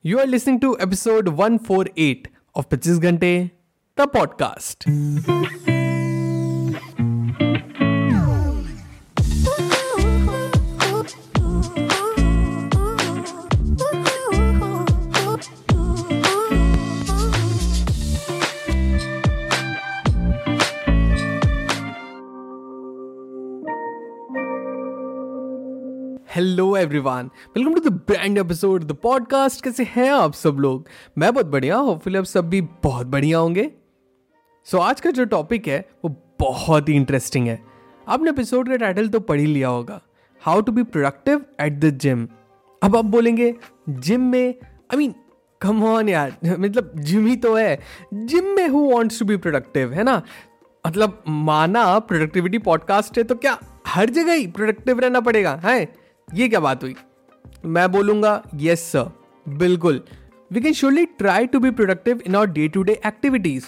You are listening to episode 148 of Pitches Gante, the podcast. Hello everyone welcome to the brand episode the podcast कैसे हैं आप सब लोग? मैं बहुत बढ़िया होपफुली आप सब भी बहुत बढ़िया होंगे। सो so, आज का जो टॉपिक है वो बहुत ही इंटरेस्टिंग है। आपने एपिसोड का टाइटल तो पढ़ ही लिया होगा। How to be productive at the gym अब आप बोलेंगे जिम में? आई मीन कम ऑन यार. मतलब जिम ही तो है। जिम में who wants to be productive है ना? मतलब माना प्रोडक्टिविटी पॉडकास्ट है तो क्या हर जगह ही प्रोडक्टिव रहना पड़ेगा? है? ये क्या बात हुई? मैं बोलूँगा यस सर बिल्कुल। We can surely try to be productive in our day to day activities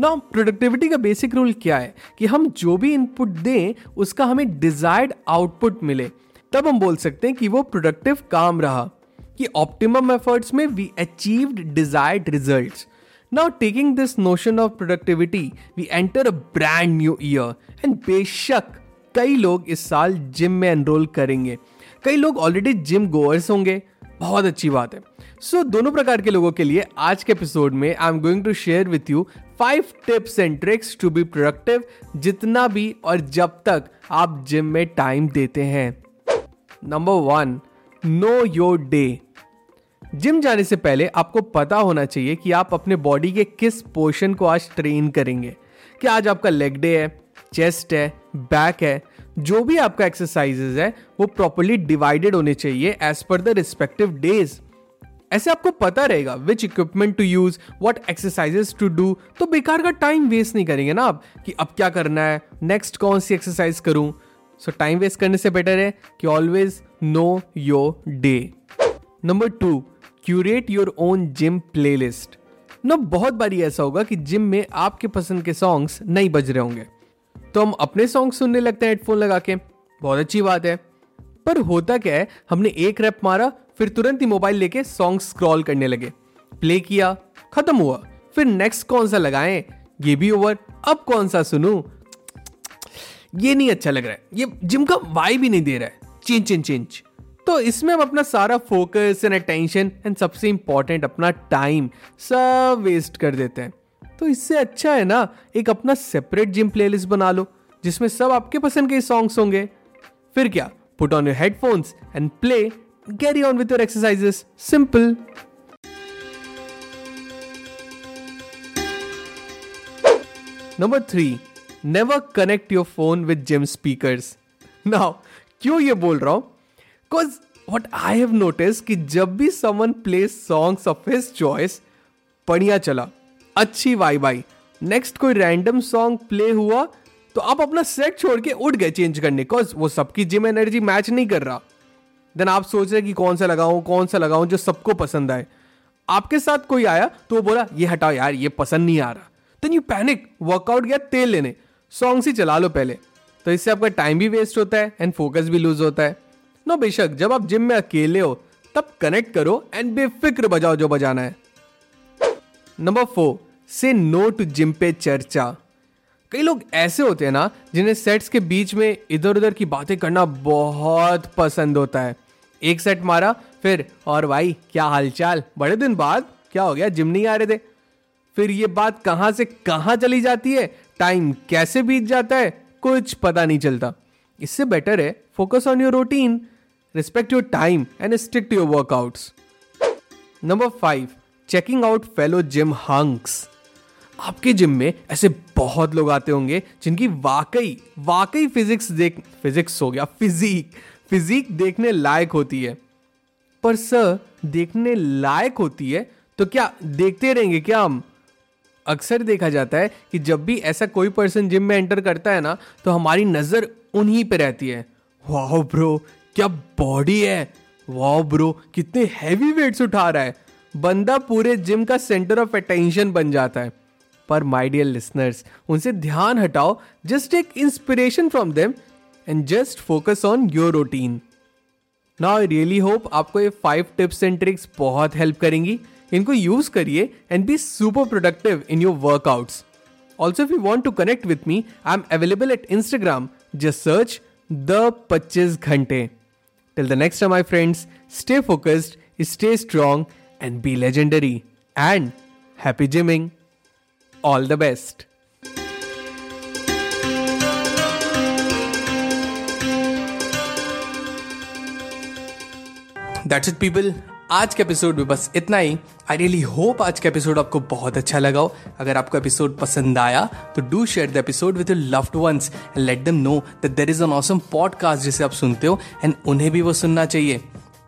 ना प्रोडक्टिविटी का बेसिक रूल क्या है? कि हम जो भी इनपुट दें, उसका हमें डिजायर्ड आउटपुट मिले। तब हम बोल सकते हैं कि वो प्रोडक्टिव काम रहा। कि ऑप्टिमम एफर्ट्स में we achieved desired result now taking this notion of productivity we enter a brand new year and बेशक, कई लोग इस साल जिम में एनरोल करेंगे। कई लोग ऑलरेडी जिम गोअर्स होंगे। बहुत अच्छी बात है। सो so, दोनों प्रकार के लोगों के लिए आज के एपिसोड में I am going to share with you five tips and tricks to be productive जितना भी और जब तक आप जिम में टाइम देते हैं। Number one know your day gym जाने से पहले आपको पता होना चाहिए कि आप अपने बॉडी के किस पोर्शन को आज ट्रेन करेंगे। क्या आज आपका लेग डे है चेस्ट है बैक है जो भी आपका एक्सरसाइजेज है, वो प्रॉपरली डिवाइडेड होने चाहिए as per the respective days ऐसे आपको पता रहेगा which equipment to use what exercises to do तो बेकार का टाइम वेस्ट नहीं करेंगे ना आप कि अब क्या करना है नेक्स्ट कौन सी एक्सरसाइज करूँ? सो टाइम वेस्ट करने से बेटर है कि always know your day number two curate your own gym playlist ना, बहुत बारी ऐसा होगा कि जिम में आपके पसंद के सॉन्ग्स नहीं बज रहे होंगे। तो हम अपने सॉन्ग सुनने लगते हैं हेडफोन लगा के। बहुत अच्छी बात है। पर होता क्या है, हमने एक रैप मारा, फिर तुरंत ही मोबाइल लेके सॉन्ग स्क्रॉल करने लगे। प्ले किया, खत्म हुआ। फिर नेक्स्ट कौन सा लगाएँ? ये भी ओवर अब कौन सा सुनूं? ये नहीं अच्छा लग रहा है। ये जिम का वाई भी नहीं दे रहा है। चेंज चेंज चेंज तो इसमें हम अपना सारा फोकस एंड अटेंशन एंड सबसे इंपॉर्टेंट अपना टाइम सब वेस्ट कर देते हैं। तो इससे अच्छा है ना, एक अपना सेपरेट जिम प्लेलिस्ट बना लो, जिसमें सब आपके पसंद के सॉन्ग्स होंगे। फिर क्या? Put on your headphones and play carry on with your exercises simple number three never connect your phone with gym speakers now क्यों ये बोल रहा हूँ? Because what I have notice कि जब भी someone play songs of his choice बढ़िया चला। अच्छी वाई बाई नेक्स्ट कोई रैंडम सॉन्ग प्ले हुआ तो आप अपना सेट छोड़ के उठ गए चेंज करने बिकॉज़ वो सबकी जिम एनर्जी मैच नहीं कर रहा। देन आप सोच रहे कि कौन सा लगाऊँ, कौन सा लगाऊँ जो सबको पसंद आए। आपके साथ कोई आया तो वो बोला, ये हटाओ यार, ये पसंद नहीं आ रहा। देन यू पैनिक वर्कआउट गया तेल लेने। सॉन्ग ही चला लो पहले। तो इससे आपका टाइम भी वेस्ट होता है एंड फोकस भी लूज होता है। नो बेशक, जब आप जिम में अकेले हो, तब कनेक्ट करो एंड बेफिक्र बजाओ जो बजाना है। नंबर फोर से नो टू जिम पे चर्चा। कई लोग ऐसे होते हैं ना, जिन्हें सेट्स के बीच में इधर उधर की बातें करना बहुत पसंद होता है। एक सेट मारा, फिर, और भाई, क्या हालचाल? बड़े दिन बाद? क्या हो गया? जिम नहीं आ रहे थे? फिर ये बात कहाँ से कहाँ चली जाती है? टाइम कैसे बीत जाता है? कुछ पता नहीं चलता। इससे बेटर है focus on your routine respect your time and stick to your workouts number five checking out fellow gym hunks आपके जिम में ऐसे बहुत लोग आते होंगे जिनकी वाकई वाकई फिजिक्स देख फिजिक्स हो गया फिजिक फिजिक देखने लायक होती है। पर सर देखने लायक होती है तो क्या देखते रहेंगे क्या हम? अक्सर देखा जाता है कि जब भी ऐसा कोई पर्सन जिम में एंटर करता है ना तो हमारी नज़र उन्हीं पे रहती है। वाह ब्रो, क्या बॉडी है? वाह ब्रो, कितने हैवी वेट्स उठा रहा है। बंदा पूरे जिम का सेंटर ऑफ़ अटेंशन बन जाता है। पर माय डियर लिसनर्स उनसे ध्यान हटाओ just take inspiration from them and just focus on your routine now I really hope आपको ये फाइव टिप्स एंड ट्रिक्स बहुत हेल्प करेंगी। इनको यूज़ करिए and be super productive in your workouts also if you want to connect with me I am available at Instagram just search the पच्चीस घंटे। Till the next my friends stay focused stay strong and be legendary and happy gymming all the best that's it people आज के episode में बस इतना ही. आई really hope आज का episode आपको बहुत अच्छा लगा हो. अगर आपको एपिसोड पसंद आया तो do share the episode with loved ones and let them know that there is an awesome podcast जिसे आप सुनते हो एंड उन्हें भी वो सुनना चाहिए.